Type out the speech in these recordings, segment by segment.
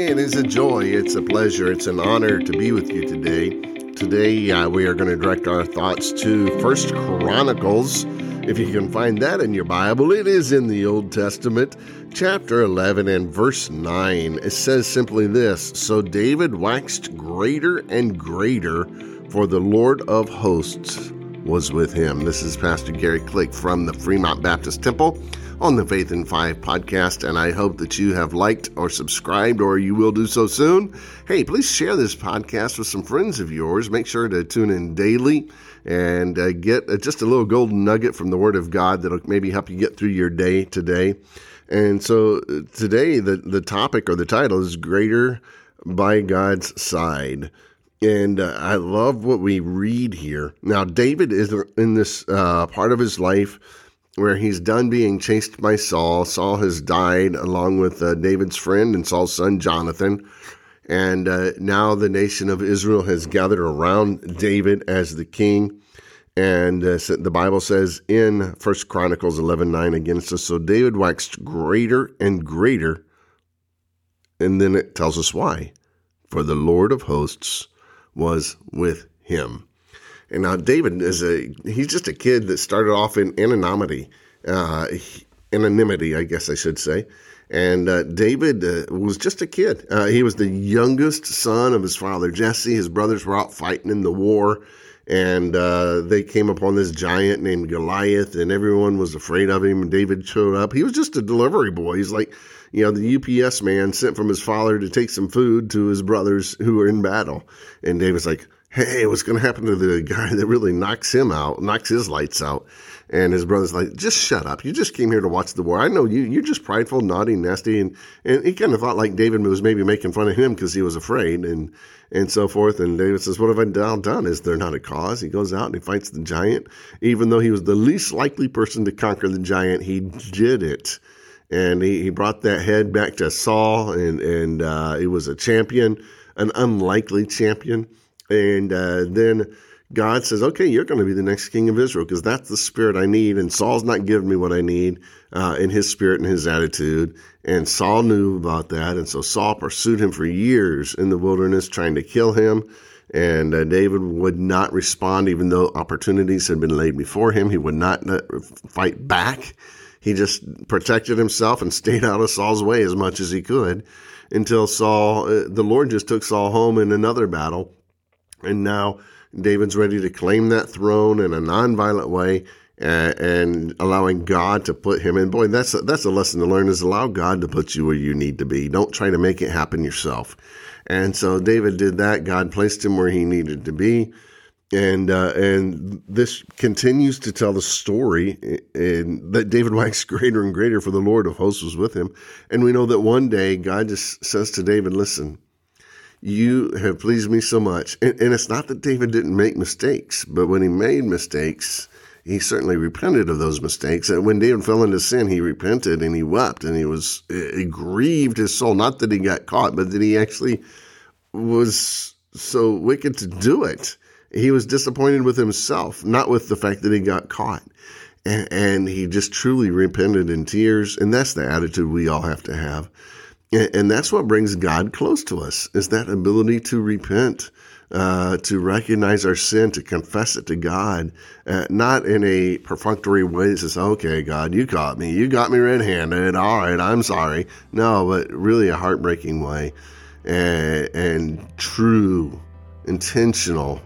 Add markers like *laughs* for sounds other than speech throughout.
It is a joy, it's a pleasure, it's an honor to be with you today. Today uh, we are going to direct our thoughts to First Chronicles. If you can find that in your Bible, it is in the Old Testament, chapter 11 and verse 9. It says simply this So David waxed greater and greater, for the Lord of hosts was with him. This is Pastor Gary Click from the Fremont Baptist Temple on the Faith in Five podcast, and I hope that you have liked or subscribed, or you will do so soon. Hey, please share this podcast with some friends of yours. Make sure to tune in daily and uh, get uh, just a little golden nugget from the Word of God that'll maybe help you get through your day today. And so uh, today, the, the topic or the title is Greater by God's Side. And uh, I love what we read here. Now, David is in this uh, part of his life where he's done being chased by Saul. Saul has died along with uh, David's friend and Saul's son Jonathan. And uh, now the nation of Israel has gathered around David as the king. And uh, the Bible says in First Chronicles 11 9 against us, so David waxed greater and greater. And then it tells us why. For the Lord of hosts was with him. And now David is a he's just a kid that started off in anonymity, uh, anonymity, I guess I should say. And uh, David uh, was just a kid. Uh, he was the youngest son of his father Jesse. His brothers were out fighting in the war, and uh, they came upon this giant named Goliath, and everyone was afraid of him. And David showed up. He was just a delivery boy. He's like, you know, the UPS man sent from his father to take some food to his brothers who were in battle. And David's like, hey, what's going to happen to the guy that really knocks him out, knocks his lights out? And his brother's like, just shut up. You just came here to watch the war. I know you, you're just prideful, naughty, nasty. And, and he kind of thought like David was maybe making fun of him because he was afraid and, and so forth. And David says, what have I done? Is there not a cause? He goes out and he fights the giant. Even though he was the least likely person to conquer the giant, he did it. And he, he brought that head back to Saul and, and, uh, he was a champion, an unlikely champion and uh, then God says, okay, you're going to be the next king of Israel because that's the spirit I need. And Saul's not giving me what I need uh, in his spirit and his attitude. And Saul knew about that. And so Saul pursued him for years in the wilderness, trying to kill him. And uh, David would not respond, even though opportunities had been laid before him. He would not uh, fight back. He just protected himself and *laughs* stayed out of Saul's way as much as he could until Saul, uh, the Lord just took Saul home in another battle and now David's ready to claim that throne in a nonviolent way and, and allowing God to put him in. Boy, that's a, that's a lesson to learn is allow God to put you where you need to be. Don't try to make it happen yourself. And so David did that. God placed him where he needed to be. And uh, and this continues to tell the story, and that David *laughs* waxed greater and greater, for the Lord of hosts was with him. And we know that one day God just says to David, "Listen, you have pleased me so much. And, and, it's not that David didn't make mistakes, but when he made mistakes, he certainly repented of those mistakes. And when David fell into sin, he repented and he wept and he was, eh, it grieved his soul. Not that he got caught, but that he actually was so wicked to do it. He was disappointed with himself, not with the fact that he got caught. And, and he just truly repented in tears. And that's the attitude we all have to have. And that's what brings God close to us is that ability to repent, uh, to recognize our sin, to confess it to God, uh, not in a perfunctory way that says, okay, God, you caught me. You got me red handed. All right, I'm sorry. No, but really a heartbreaking way and, and true, intentional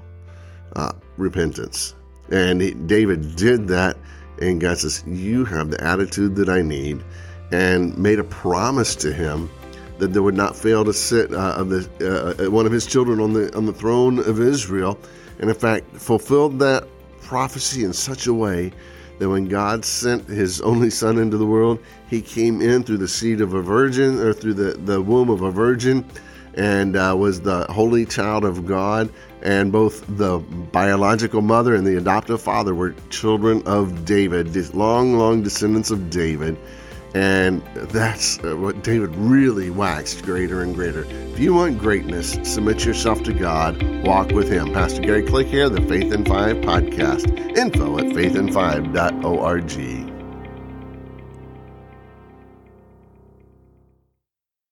uh, repentance. And David did that, and God says, You have the attitude that I need and made a promise to him that there would not fail to sit uh, of the, uh, one of his children on the on the throne of Israel, and in fact fulfilled that prophecy in such a way that when God sent His only Son into the world, He came in through the seed of a virgin or through the, the womb of a virgin, and uh, was the holy child of God. And both the biological mother and the adoptive father were children of David, long, long descendants of David. And that's uh, what David really waxed greater and greater. If you want greatness, submit yourself to God, walk with Him. Pastor Gary Click here, the Faith in Five podcast. Info at faithinfive.org.